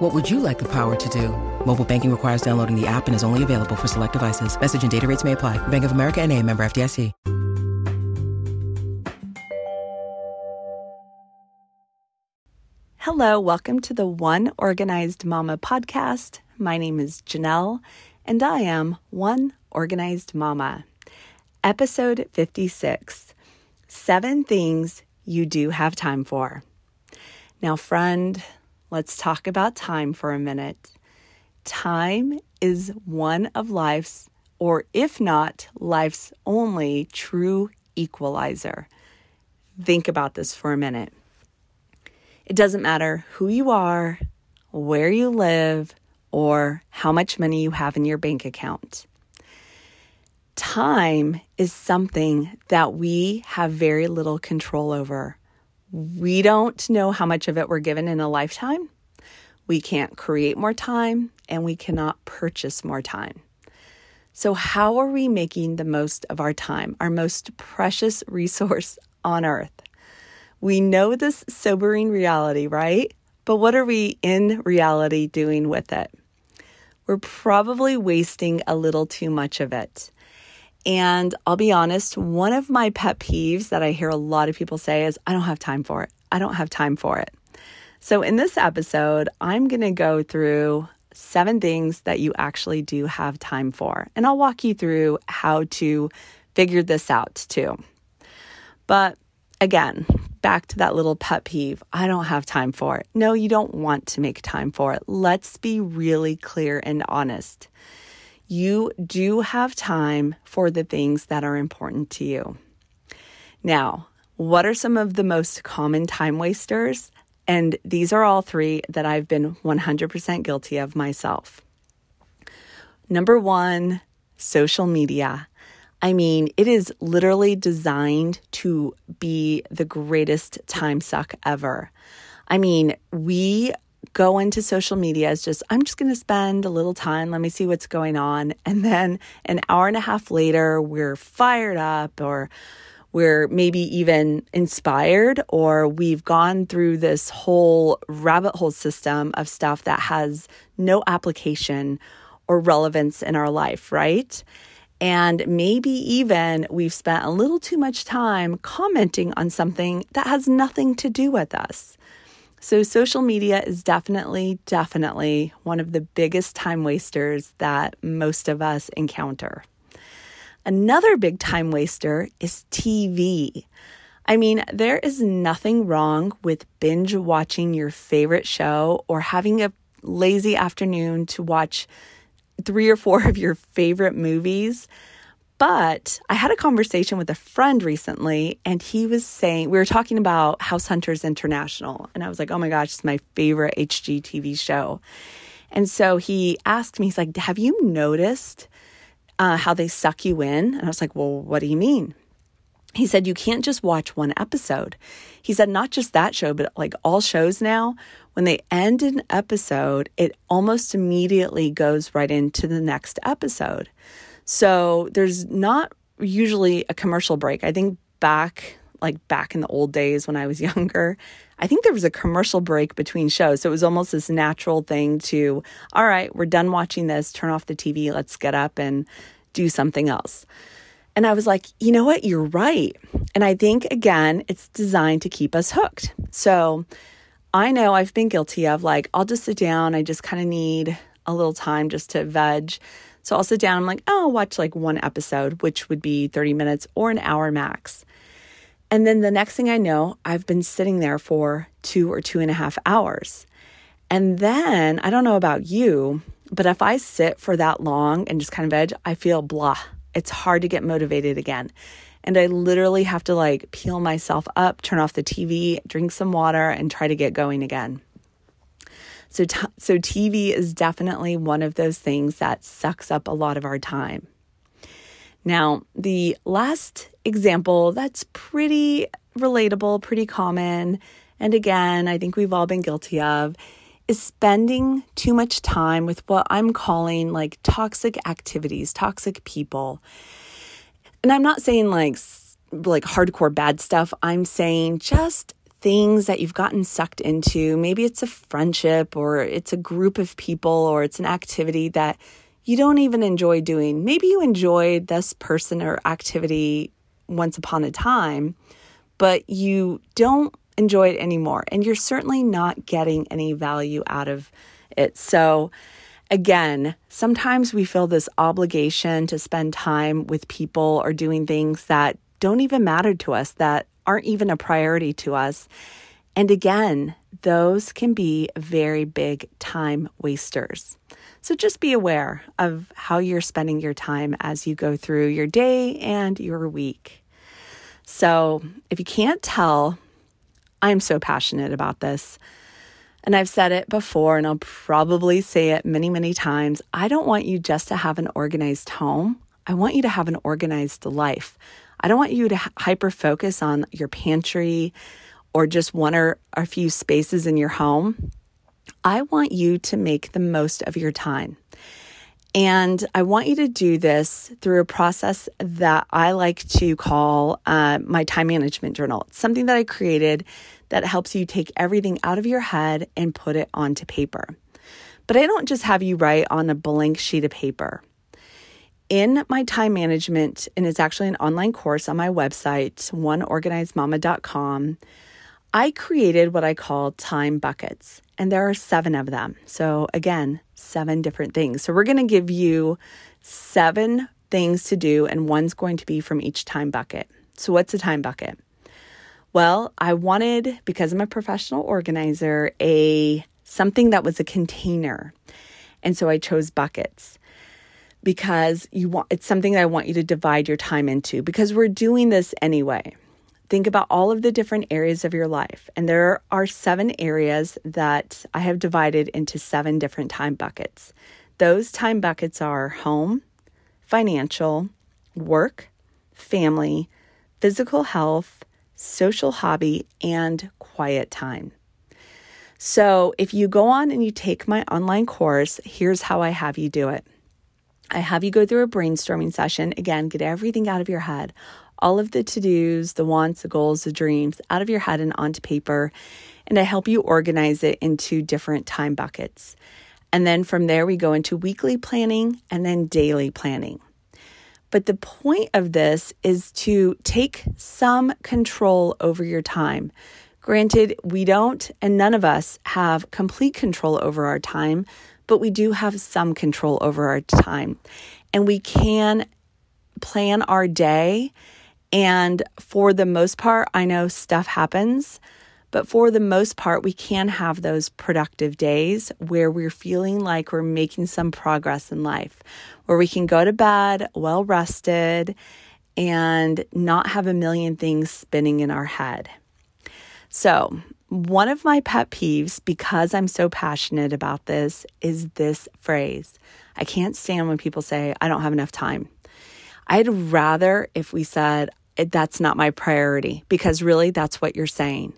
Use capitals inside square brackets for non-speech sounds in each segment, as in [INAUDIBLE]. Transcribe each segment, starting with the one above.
What would you like the power to do? Mobile banking requires downloading the app and is only available for select devices. Message and data rates may apply. Bank of America and a member FDIC. Hello, welcome to the One Organized Mama podcast. My name is Janelle, and I am One Organized Mama. Episode 56 Seven Things You Do Have Time For. Now, friend, let's talk about time for a minute. Time is one of life's, or if not life's only true equalizer. Think about this for a minute. It doesn't matter who you are, where you live, or how much money you have in your bank account. Time is something that we have very little control over. We don't know how much of it we're given in a lifetime. We can't create more time and we cannot purchase more time. So, how are we making the most of our time, our most precious resource [LAUGHS] on earth? We know this sobering reality, right? But what are we in reality doing with it? we're probably wasting a little too much of it. And I'll be honest, one of my pet peeves that I hear a lot of people say is, I don't have time for it. I don't have time for it. So, in this episode, I'm going to go through seven things that you actually do have time for. And I'll walk you through how to figure this out too. But again, back to that little pet peeve. I don't have time for it. No, you don't want to make time for it. Let's be really clear and honest. You do have time for the things that are important to you. Now, what are some of the most common time wasters? And these are all three that I've been 100% guilty of myself. Number one, social media. I mean, it is literally designed to be the greatest time suck ever. I mean, we go into social media as just, I'm just going to spend a little time, let me see what's going on. And then an hour and a half later, we're fired up or we're maybe even inspired or we've gone through this whole rabbit hole system of stuff that has no application or relevance in our life, right? And maybe even we've spent a little too much time commenting on something that has nothing to do with us. So, social media is definitely, definitely one of the biggest time wasters that most of us encounter. Another big time waster is TV. I mean, there is nothing wrong with binge watching your favorite show or having a lazy afternoon to watch three or four of your favorite movies. But I had a conversation with a friend recently, and he was saying, we were talking about House Hunters International. And I was like, oh my gosh, it's my favorite HGTV show. And so he asked me, he's like, have you noticed uh, how they suck you in? And I was like, well, what do you mean? He said, you can't just watch one episode. He said, not just that show, but like all shows now, when they end an episode, it almost immediately goes right into the next episode. So there's not usually a commercial break. I think back, like back in the old days when I was [LAUGHS] younger, I think there was a commercial break between shows. So it was almost this natural thing to, all right, we're done watching this, turn off the TV, let's get up and do something else. And I was like, you know what? You're right. And I think, again, it's designed to keep us hooked. So I know I've been guilty of like, I'll just sit down. I just kind of need a little time just to veg. So I'll sit down. I'm like, oh, I'll watch like one episode, which would be 30 minutes or an hour max. And then the next thing I know, I've been sitting there for two or two and a half hours. And then I don't know about you, but if I sit for that long and just kind of veg, I feel blah. It's hard to get motivated again. And I literally have to like peel myself up, turn off the TV, drink some water, and try to get going again. So, t- so TV is definitely one of those things that sucks up a lot of our time. Now, the last example that's pretty relatable, pretty common, and again, I think we've all been guilty of is spending too much time with what I'm calling like toxic activities, toxic people. And I'm not saying like like hardcore bad stuff. I'm saying just things that you've gotten sucked into. Maybe it's a friendship or it's a group of people or it's an activity that you don't even enjoy doing. Maybe you enjoyed this person or activity once upon a time, but you don't enjoy it anymore. And you're certainly not getting any value out of it. So, again, sometimes we feel this obligation to spend time with people or doing things that don't even matter to us, that aren't even a priority to us. And again, those can be very big time wasters. So just be aware of how you're spending your time as you go through your day and your week. So if you can't tell, I'm so passionate about this. And I've said it before, and I'll probably say it many, many times. I don't want you just to have an organized home. I want you to have an organized life. I don't want you to hyper focus on your pantry or just one or a few spaces in your home. I want you to make the most of your time. And I want you to do this through a process that I like to call uh, my time management journal. It's something that I created that helps you take everything out of your head and put it onto paper. But I don't just have you write on a blank sheet of paper. In my time management, and it's actually an online course on my website, oneorganizedmama.com, I created what I call time buckets, and there are seven of them. So, again, seven different things. So, we're going to give you seven things to do, and one's going to be from each time bucket. So, what's a time bucket? Well, I wanted because I'm a professional organizer, a something that was a container. And so I chose buckets because you want it's something that I want you to divide your time into because we're doing this anyway. Think about all of the different areas of your life. And there are seven areas that I have divided into seven different time buckets. Those time buckets are home, financial, work, family, physical health, social hobby, and quiet time. So, if you go on and you take my online course, here's how I have you do it. I have you go through a brainstorming session. Again, get everything out of your head all of the to dos, the wants, the goals, the dreams out of your head and onto paper. And I help you organize it into different time buckets. And then from there, we go into weekly planning and then daily planning. But the point of this is to take some control over your time. Granted, we don't, and none of us have complete control over our time, but we do have some control over our time. And we can plan our day and for the most part, I know stuff happens, but for the most part, we can have those productive days where we're feeling like we're making some progress in life, where we can go to bed well rested and not have a million things spinning in our head. So, one of my pet peeves, because I'm so passionate about this, is this phrase. I can't stand when people say, I don't have enough time. I'd rather if we said, that's not my priority because really that's what you're saying.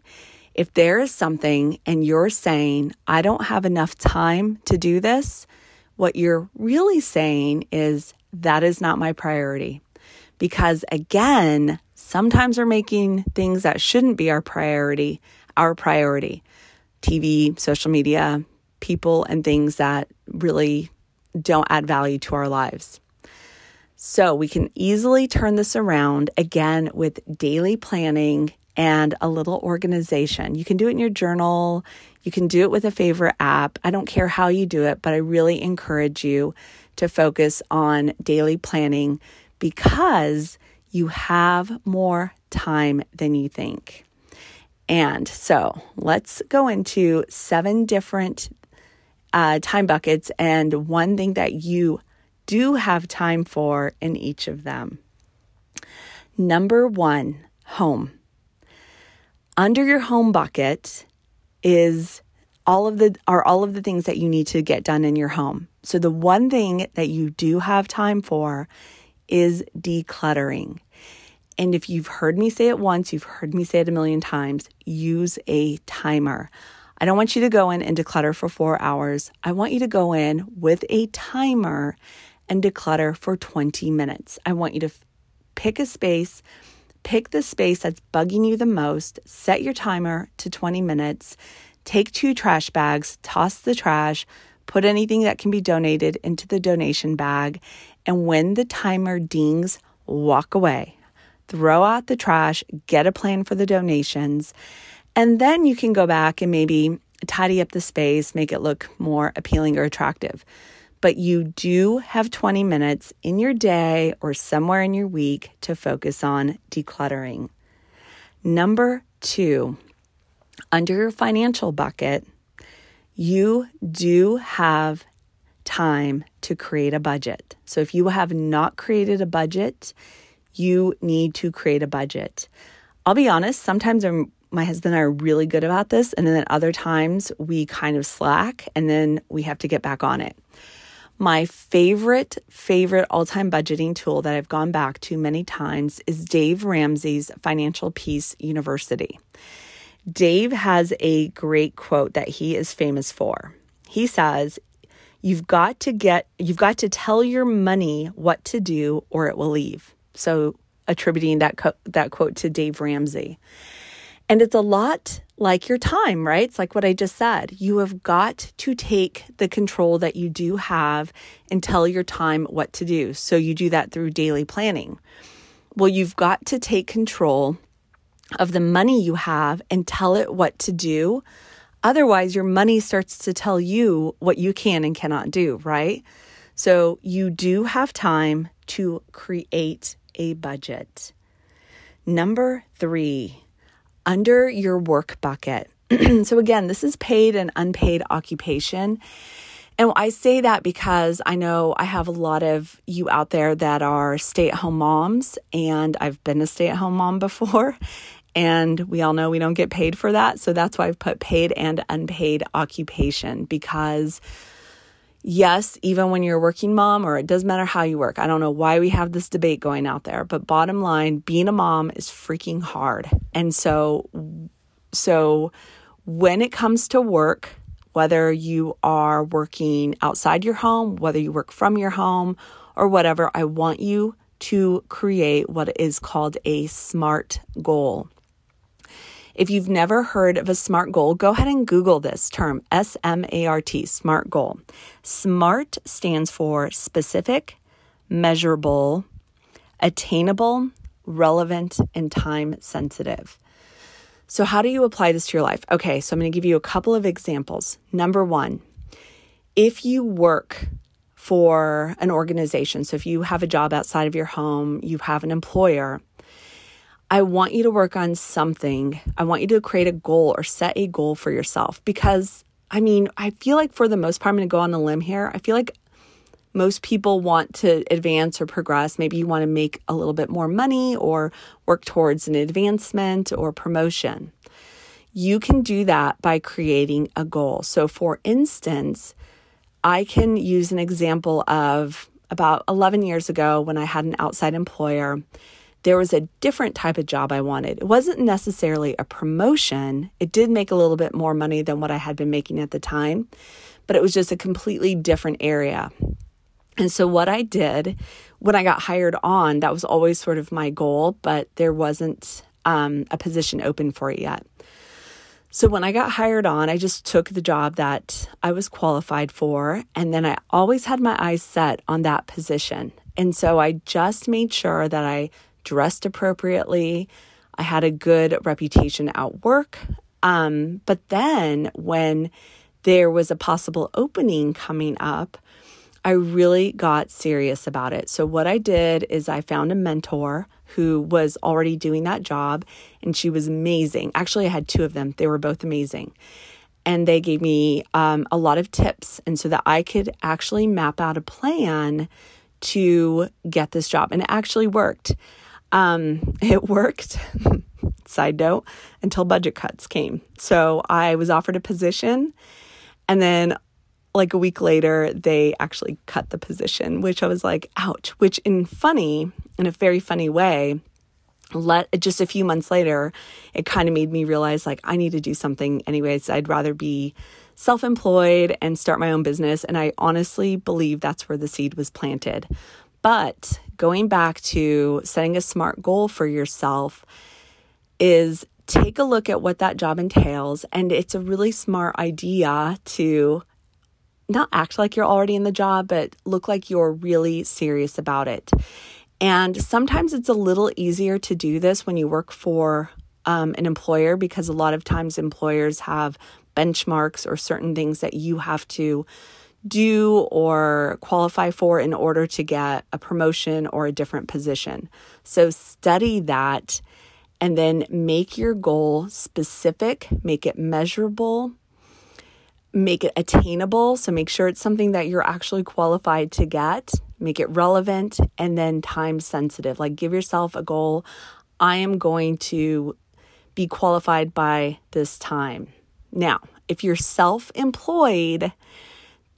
If there is something and you're saying, I don't have enough time to do this, what you're really saying is, that is not my priority. Because again, sometimes we're making things that shouldn't be our priority our priority TV, social media, people, and things that really don't add value to our lives. So we can easily turn this around again with daily planning and a little organization. You can do it in your journal, you can do it with a favorite app. I don't care how you do it, but I really encourage you to focus on daily planning because you have more time than you think. And so let's go into seven different uh, time buckets and one thing that you do have time for in each of them. Number one, home. Under your home bucket is all of the are all of the things that you need to get done in your home. So the one thing that you do have time for is decluttering. And if you've heard me say it once, you've heard me say it a million times, use a timer. I don't want you to go in and declutter for four hours. I want you to go in with a timer and declutter for 20 minutes. I want you to f- pick a space, pick the space that's bugging you the most, set your timer to 20 minutes, take two trash bags, toss the trash, put anything that can be donated into the donation bag, and when the timer dings, walk away throw out the trash, get a plan for the donations, and then you can go back and maybe tidy up the space, make it look more appealing or attractive. But you do have 20 minutes in your day or somewhere in your week to focus on decluttering. Number two, under your financial bucket, you do have time to create a budget. So if you have not created a budget, you need to create a budget. I'll be honest, sometimes I'm, my husband and I are really good about this, and then at other times we kind of slack and then we have to get back on it. My favorite, favorite all time budgeting tool that I've gone back to many times is Dave Ramsey's Financial Peace University. Dave has a great quote that he is famous for. He says, You've got to get, you've got to tell your money what to do or it will leave. So attributing that co- that quote to Dave Ramsey. And it's a lot like your time, right? It's like what I just said. You have got to take the control that you do have and tell your time what to do. So you do that through daily planning. Well, you've got to take control of the money you have and tell it what to do. Otherwise, your money starts to tell you what you can and cannot do, right? So you do have time to create a budget. Number three, under your work bucket. [CLEARS THROAT] so, again, this is paid and unpaid occupation. And I say that because I know I have a lot of you out there that are stay at home moms, and I've been a stay at home mom before. And we all know we don't get paid for that. So that's why I've put paid and unpaid occupation because yes, even when you're a working mom, or it doesn't matter how you work. I don't know why we have this debate going out there, but bottom line, being a mom is freaking hard. And so, so when it comes to work, whether you are working outside your home, whether you work from your home, or whatever, I want you to create what is called a SMART goal. If you've never heard of a SMART goal, go ahead and Google this term S M A R T, SMART goal. SMART stands for specific, measurable, attainable, relevant, and time sensitive. So, how do you apply this to your life? Okay, so I'm going to give you a couple of examples. Number one, if you work for an organization, so if you have a job outside of your home, you have an employer, I want you to work on something. I want you to create a goal or set a goal for yourself because I mean, I feel like for the most part, I'm going to go on a limb here. I feel like most people want to advance or progress. Maybe you want to make a little bit more money or work towards an advancement or promotion. You can do that by creating a goal. So, for instance, I can use an example of about 11 years ago when I had an outside employer there was a different type of job I wanted. It wasn't necessarily a promotion. It did make a little bit more money than what I had been making at the time, but it was just a completely different area. And so, what I did when I got hired on, that was always sort of my goal, but there wasn't um, a position open for it yet. So, when I got hired on, I just took the job that I was qualified for. And then I always had my eyes set on that position. And so, I just made sure that I dressed appropriately. I had a good reputation at work. Um, but then when there was a possible opening coming up, I really got serious about it. So, what I did is I found a mentor who was already doing that job, and she was amazing. Actually, I had two of them, they were both amazing. And they gave me um, a lot of tips, and so that I could actually map out a plan to get this job. And it actually worked. Um, [LAUGHS] it worked, [LAUGHS] side note, until budget cuts came. So I was offered a position, and then like a week later, they actually cut the position, which I was like, ouch, which in funny, in a very funny way, let just a few months later, it kind of made me realize like I need to do something anyways. I'd rather be self employed and start my own business. And I honestly believe that's where the seed was planted. But going back to setting a smart goal for yourself is take a look at what that job entails. And it's a really smart idea to not act like you're already in the job, but look like you're really serious about it. And sometimes it's a little easier to do this when you work for um, an employer because a lot of times employers have benchmarks or certain things that you have to do or qualify for in order to get a promotion or a different position. So study that and then make your goal specific, make it measurable, make it attainable. So make sure it's something that you're actually qualified to get, make it relevant, and then time sensitive. Like give yourself a goal. I am going to be qualified by this time. Now, if you're self employed,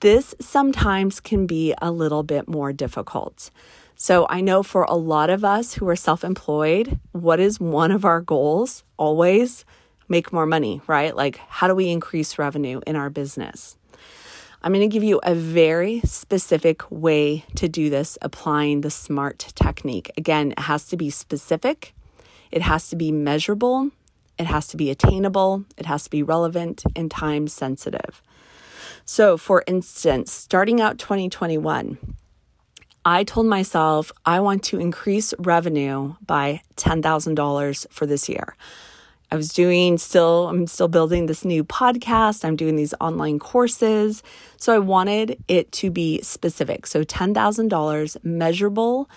this sometimes can be a little bit more difficult. So, I know for a lot of us who are self employed, what is one of our goals always? make more money, right? Like, how do we increase revenue in our business? I'm going to give you a very specific way to do this applying the SMART technique. Again, it has to be specific, it has to be measurable, it has to be attainable, it has to be relevant, and time sensitive. So, for instance, starting out 2021, I told myself I want to increase revenue by $10,000 for this year. I was doing still, I'm still building this new podcast. I'm doing these online courses. So I wanted it to be specific. So $10,000, measurable.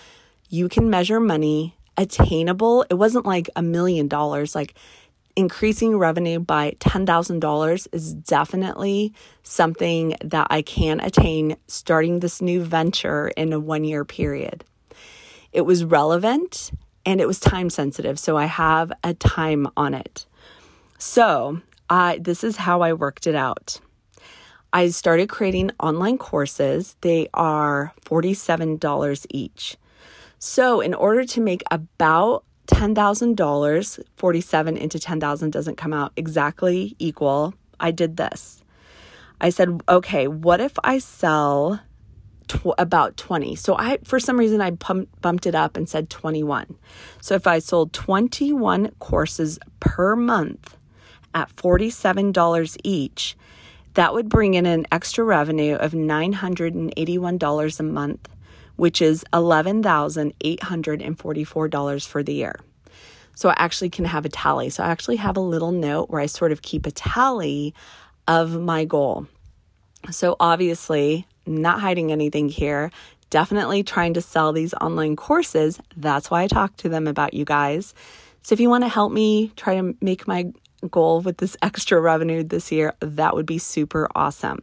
You can measure money, attainable. It wasn't like a million dollars. Like increasing revenue by $10,000 is definitely something that I can attain starting this new venture in a one year period. It was relevant and it was time sensitive. So I have a time on it. So this is how I worked it out. I started creating online courses. They are $47 each. So, in order to make about $10,000, 47 into 10,000 doesn't come out exactly equal. I did this. I said, okay, what if I sell tw- about 20. So I, for some reason, I pump, bumped it up and said 21. So if I sold 21 courses per month at $47 each, that would bring in an extra revenue of $981 a month, which is $11,844 for the year. So I actually can have a tally. So I actually have a little note where I sort of keep a tally of my goal. So obviously, not hiding anything here. Definitely trying to sell these online courses. That's why I talk to them about you guys. So if you want to help me try to make my goal with this [LAUGHS] extra revenue this year, that would be super awesome.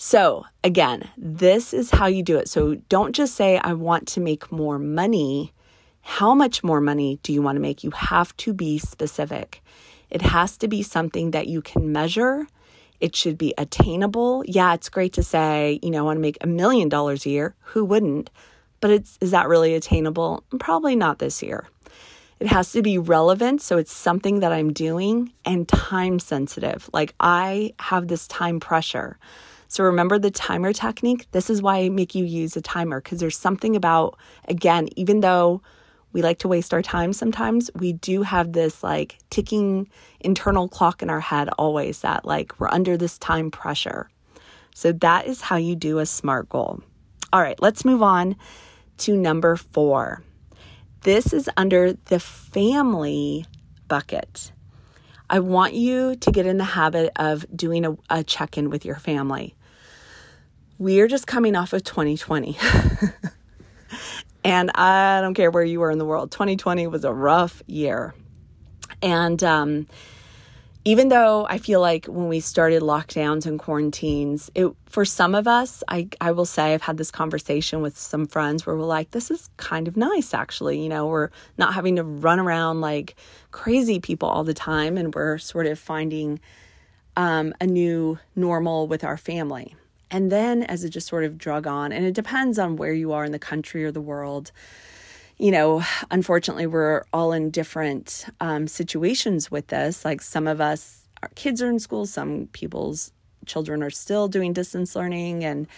So, again, this is how you do it. So, don't just say, I want to make more money. How much more money do you want to make? You have to be specific. It has to be something that you can measure it should be attainable. Yeah, it's great to say, you know, I want to make a million dollars a year. Who wouldn't? But it's is that really attainable? Probably not this year. It has to be relevant, so it's something that I'm doing and time sensitive. Like I have this time pressure. So remember the timer technique? This is why I make you use a timer because there's something about again, even though we like to waste our time sometimes, we do have this like ticking internal clock in our head always that like we're under this time pressure. So that is how you do a SMART goal. All right, let's move on to number four. This is under the family bucket. I want you to get in the habit of doing a, a check in with your family. We are just coming off of 2020. [LAUGHS] And I don't care where you were in the world, 2020 was a rough year. And um, even though I feel like when we started lockdowns and quarantines, it for some of us, I, I will say I've had this conversation with some friends where we're like, this is kind of nice actually. You know, we're not having to run around like crazy people all the time and we're sort of finding um, a new normal with our family. And then as it just sort of drug on, and it depends on where you are in the country or the world. You know, unfortunately, we're all in different um, situations with this. Like some of us, our kids are in school, some people's children are still doing distance learning. And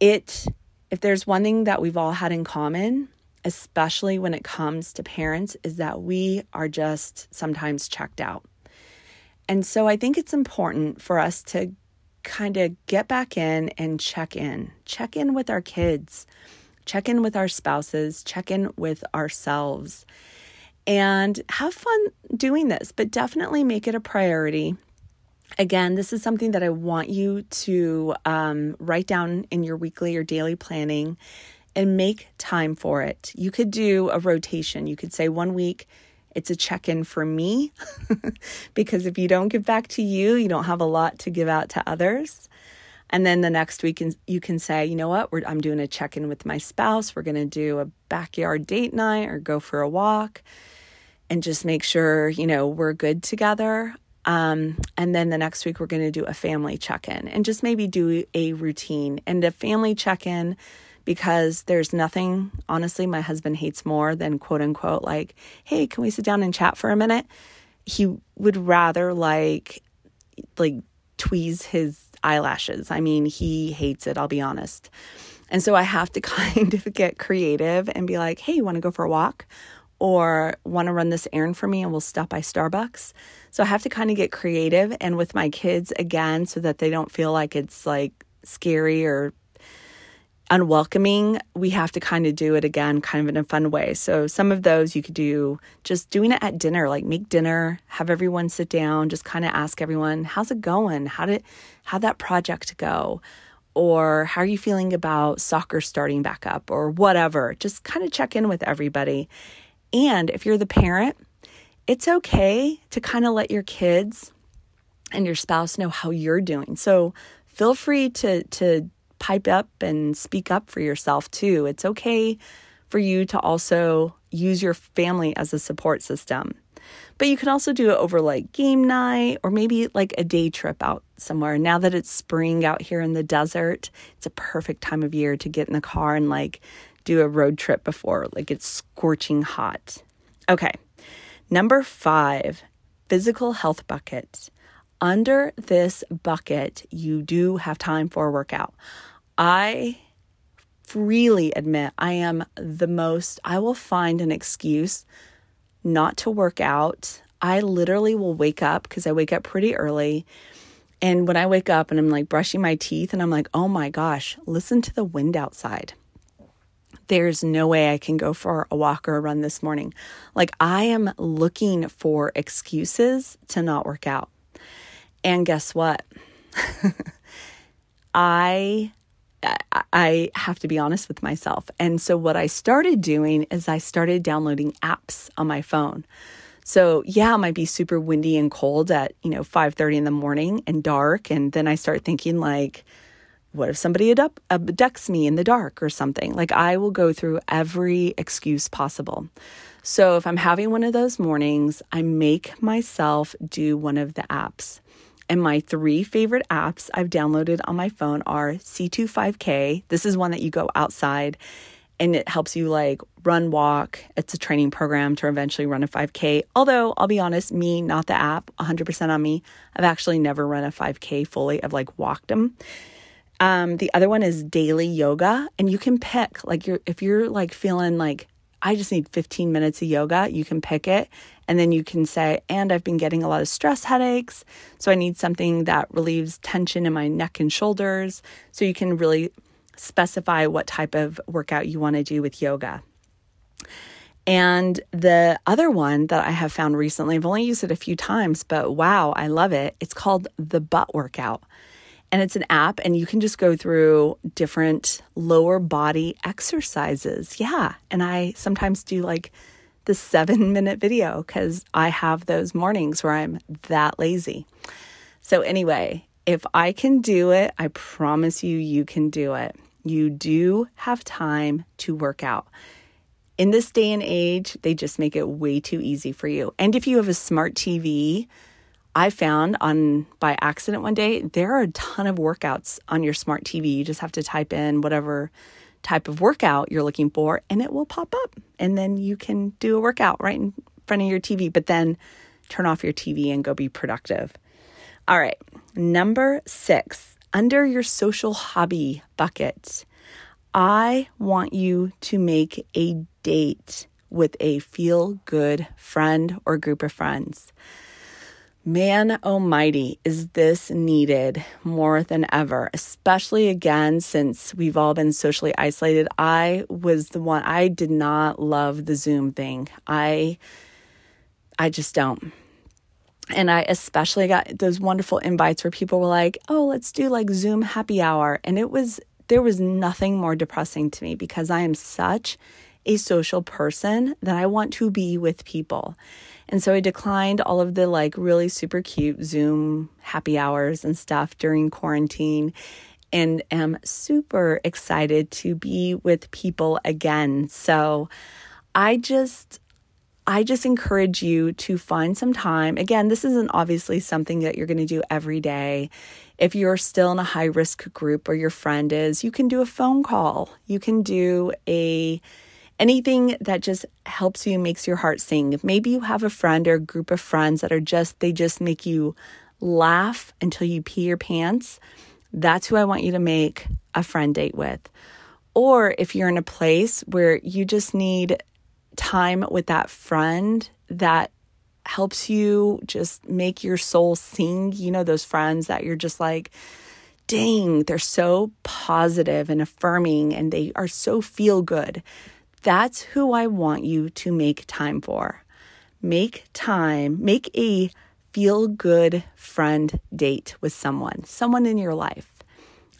it, if there's one thing that we've all had in common, especially when it comes to parents, is that we are just sometimes checked out. And so I think it's important for us to kind of get back in and check in. Check in with our kids, check in with our spouses, check in with ourselves, and have fun doing this, but definitely make it a priority. Again, this is something that I want you to um, write down in your weekly or daily planning and make time for it. You could do a rotation. You could say one week, it's a check in for me [LAUGHS] because if you don't give back to you, you don't have a lot to give out to others. And then the next week, you can say, you know what, I'm doing a check in with my spouse. We're going to do a backyard date night or go for a walk and just make sure, you know, we're good together. Um, and then the next week, we're going to do a family check in and just maybe do a routine. And a family check in because there's nothing, honestly, my husband hates more than quote unquote, like, hey, can we sit down and chat for a minute? He would rather like, like, tweeze his eyelashes. I mean, he hates it, I'll be honest. And so I have to [LAUGHS] kind of get creative and be like, hey, you want to go for a walk? Or want to run this errand for me and we'll stop by Starbucks. So I have to kind of get creative and with my kids again so that they don't feel like it's like scary or unwelcoming, we have to kind of do it again, kind of in a fun way. So, some of those you could do just doing it at dinner, like make dinner, have everyone sit down, just kind of ask everyone, how's it going? How did, how that project go? Or how are you feeling about soccer starting back up or whatever? Just kind of check in with everybody. And if you're the parent, it's okay to kind of let your kids and your spouse know how you're doing. So, feel free to to pipe up and speak up for yourself too. It's okay for you to also use your family as a support system. But you can also do it over like game night or maybe like a day trip out somewhere. Now that it's spring out here in the desert, it's a perfect time of year to get in the car and like do a road trip before like it's scorching hot. Okay. Number 5, physical health bucket. Under this bucket, you do have time for a workout. I freely admit I am the most, I will find an excuse not to work out. I literally will wake up because I wake up pretty early. And when I wake up and I'm like brushing my teeth and I'm like, oh my gosh, listen to the wind outside. There's no way I can go for a walk or a run this morning. Like, I am looking for excuses to not work out. And guess what? [LAUGHS] I I have to be honest with myself. And so what I started doing is I started downloading apps on my phone. So yeah, it might be super windy and cold at, you know, 5:30 in the morning and dark and then I start thinking like what if somebody abducts me in the dark or something? Like I will go through every excuse possible. So if I'm having one of those mornings, I make myself do one of the apps. And my three favorite apps I've downloaded on my phone are C25K. This is one that you go outside and it helps you like run, walk. It's a training program to eventually run a 5K. Although, I'll be honest, me, not the app, 100% on me. I've actually never run a 5K fully. I've like walked them. Um, the other one is daily yoga, and you can pick like you're if you're like feeling like I just need 15 minutes of yoga, you can pick it and then you can say, and I've been getting a lot of stress headaches. So I need something that relieves tension in my neck and shoulders. So you can really specify what type of workout you want to do with yoga. And the other one that I have found recently, I've only used it a few times, but wow, I love it. It's called the butt workout. And it's an app, and you can just go through different lower body exercises. Yeah. And I sometimes do like the seven [LAUGHS] minute video because I have those mornings where I'm that lazy. So, anyway, if I can do it, I promise you, you can do it. You do have time to work out. In this day and age, they just make it way too easy for you. And if you have a smart TV, I found on by accident one day, there are a ton of workouts on your smart TV. You just have to type in whatever type of workout you're looking for and it will pop up. And then you can do a workout right in front of your TV, but then turn off your TV and go be productive. All right, number six, under your social hobby bucket, I want you to make a date with a feel good friend or group of friends. Man almighty, is this needed more than ever, especially again since we've all been socially isolated. I was the one I did not love the Zoom thing. I I just don't. And I especially got those wonderful invites where people were like, "Oh, let's do like Zoom happy hour." And it was there was nothing more depressing to me because I am such a social person that I want to be with people. And so I declined all of the like really super cute Zoom happy hours and stuff during quarantine and am super excited to be with people again. So I just I just encourage you to find some time. Again, this isn't obviously something that you're going to do every day. If you're still in a high risk group or your friend is, you can do a phone call. You can do a anything that just helps you makes your heart sing. Maybe you have a friend or a group of friends that are just they just make you laugh until you pee your pants. That's who I want you to make a friend date with. Or if you're in a place where you just need time with that friend that helps you just make your soul sing, you know, those friends that you're just like, dang, they're so positive and affirming and they are so feel good. That's who I want you to make time for. Make time, make a feel good friend date with someone, someone in your life.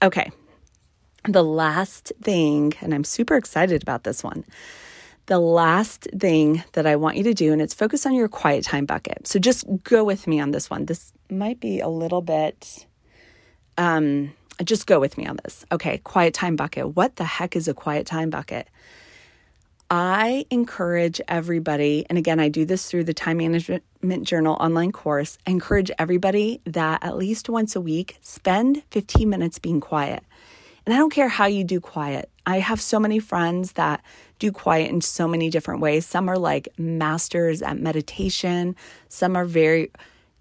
Okay, the last thing, and I'm super excited about this one. The last thing that I want you to do, and it's focus on your quiet time bucket. So just go with me on this one. This might be a little bit, um, just go with me on this. Okay, quiet time bucket. What the heck is a quiet time bucket? I encourage everybody, and again, I do this through the Time Management Journal online course. I encourage everybody that at least once a week, spend 15 minutes being quiet. And I don't care how you do quiet. I have so many friends that do quiet in so many different ways. Some are like masters at meditation, some are very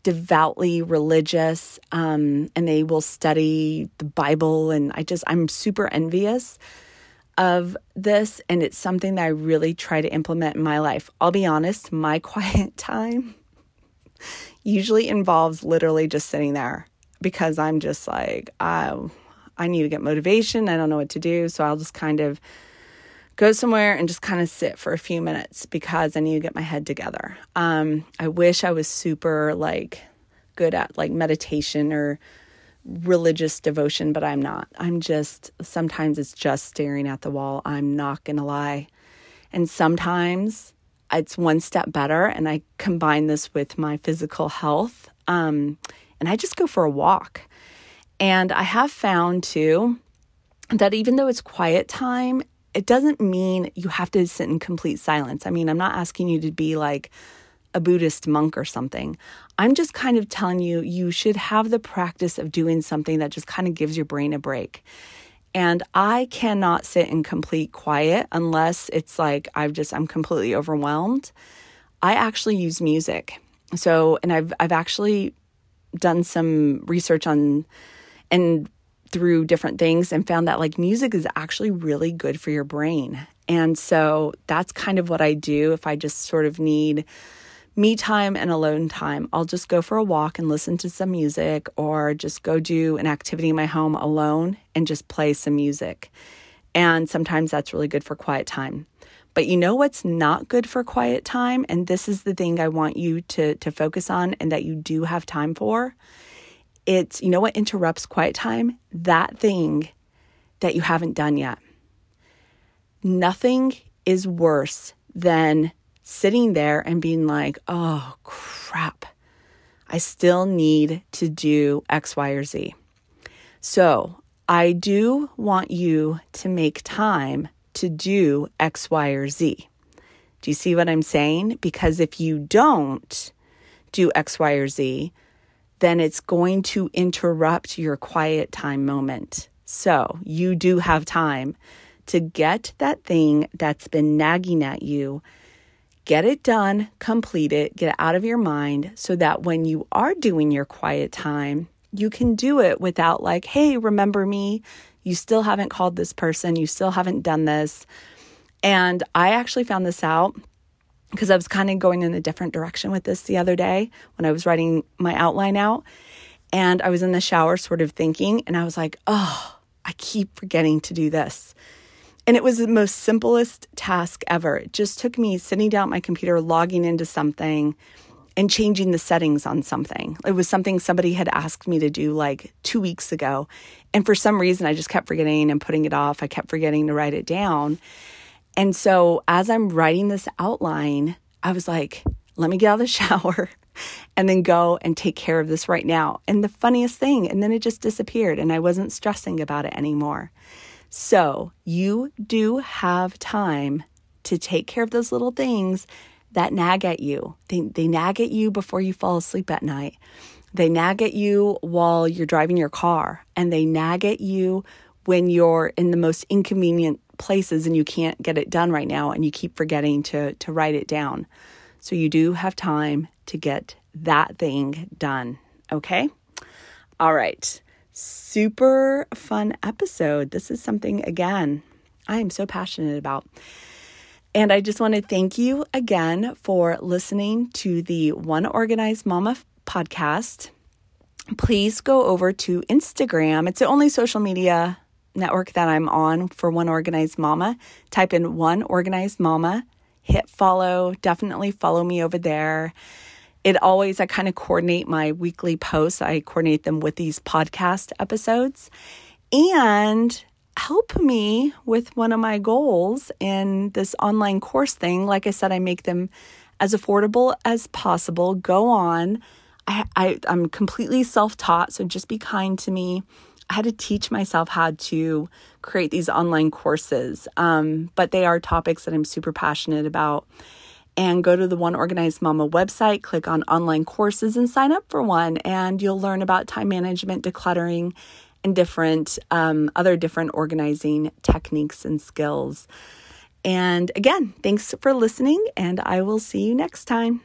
devoutly religious um, and they will study the Bible. And I just, I'm super envious of this, and it's something that I really try to implement in my life. I'll be honest, my [LAUGHS] quiet time usually involves literally just sitting there because I'm just like, I, I need to get motivation. I don't know what to do. So I'll just kind of go somewhere and just kind of sit for a few minutes because I need to get my head together. Um, I wish I was super like good at like meditation or religious devotion, but I'm not. I'm just, sometimes it's just staring at the wall. I'm not going to lie. And sometimes it's one step better, and I combine this with my physical health. Um, and I just go for a walk. And I have found too that even though it's quiet time, it doesn't mean you have to sit in complete silence. I mean, I'm not asking you to be like, a Buddhist monk or something. I'm just kind of telling you, you should have the practice of doing something that just kind of gives your brain a break. And I cannot sit in complete quiet unless it's like I've just, I'm completely overwhelmed. I actually use music. So, and I've, I've actually done some research on and through different things and found that like music is actually really good for your brain. And so that's kind of what I do if I just sort of need me time and alone time. I'll just go for a walk and listen to some music or just go do an activity in my home alone and just play some music. And sometimes that's really good for quiet time. But you know what's not good for quiet time? And this is the thing I want you to, to focus on and that you do have time for. It's, you know what interrupts quiet time? That thing that you haven't done yet. Nothing is worse than sitting there and being like, oh crap, I still need to do X, Y, or Z. So I do want you to make time to do X, Y, or Z. Do you see what I'm saying? Because if you don't do X, Y, or Z, then it's going to interrupt your quiet time moment. So you do have time to get that thing that's been nagging at you, get it done, complete it, get it out of your mind so that when you are doing your quiet time, you can do it without, like, hey, remember me? You still haven't called this person, you still haven't done this. And I actually found this out because I was kind of going in a different direction with this the other day when I was writing my outline out. And I was in the shower, sort of thinking, and I was like, oh, I keep forgetting to do this. And it was the most simplest task ever. It just took me sitting down at my computer, logging into something, and changing the settings on something. It was something somebody had asked me to do like two weeks ago. And for some reason, I just kept forgetting and putting it off. I kept forgetting to write it down. And so as I'm writing this outline, I was like, let me get out of the [LAUGHS] shower and then go and take care of this right now. And the funniest thing, and then it just disappeared and I wasn't stressing about it anymore. So you do have time to take care of those little things that nag at you. They, they nag at you before you fall asleep at night. They nag at you while you're driving your car, and they nag at you when you're in the most inconvenient places and you can't get it done right now and you keep forgetting to to write it down. So you do have time to get that thing done, okay? All right. Super fun episode. This is something again I am so passionate about. And I just want to thank you again for listening to the One Organized Mama podcast. Please go over to Instagram. It's the only social media network that I'm on for One Organized Mama. Type in One Organized Mama, hit follow. Definitely follow me over there. It always, I kind of coordinate my weekly posts, I coordinate them with these podcast episodes. And help me with one of my goals in this online course thing. Like I said, I make them as affordable as possible. Go on. I, I, I'm completely self taught, so just be kind to me. I had to teach myself how to create these online courses, um, but they are topics that I'm super passionate about. And go to the One Organized Mama website, click on online courses, and sign up for one. And you'll learn about time management, decluttering, and different um, other different organizing techniques and skills. And again, thanks for listening, and I will see you next time.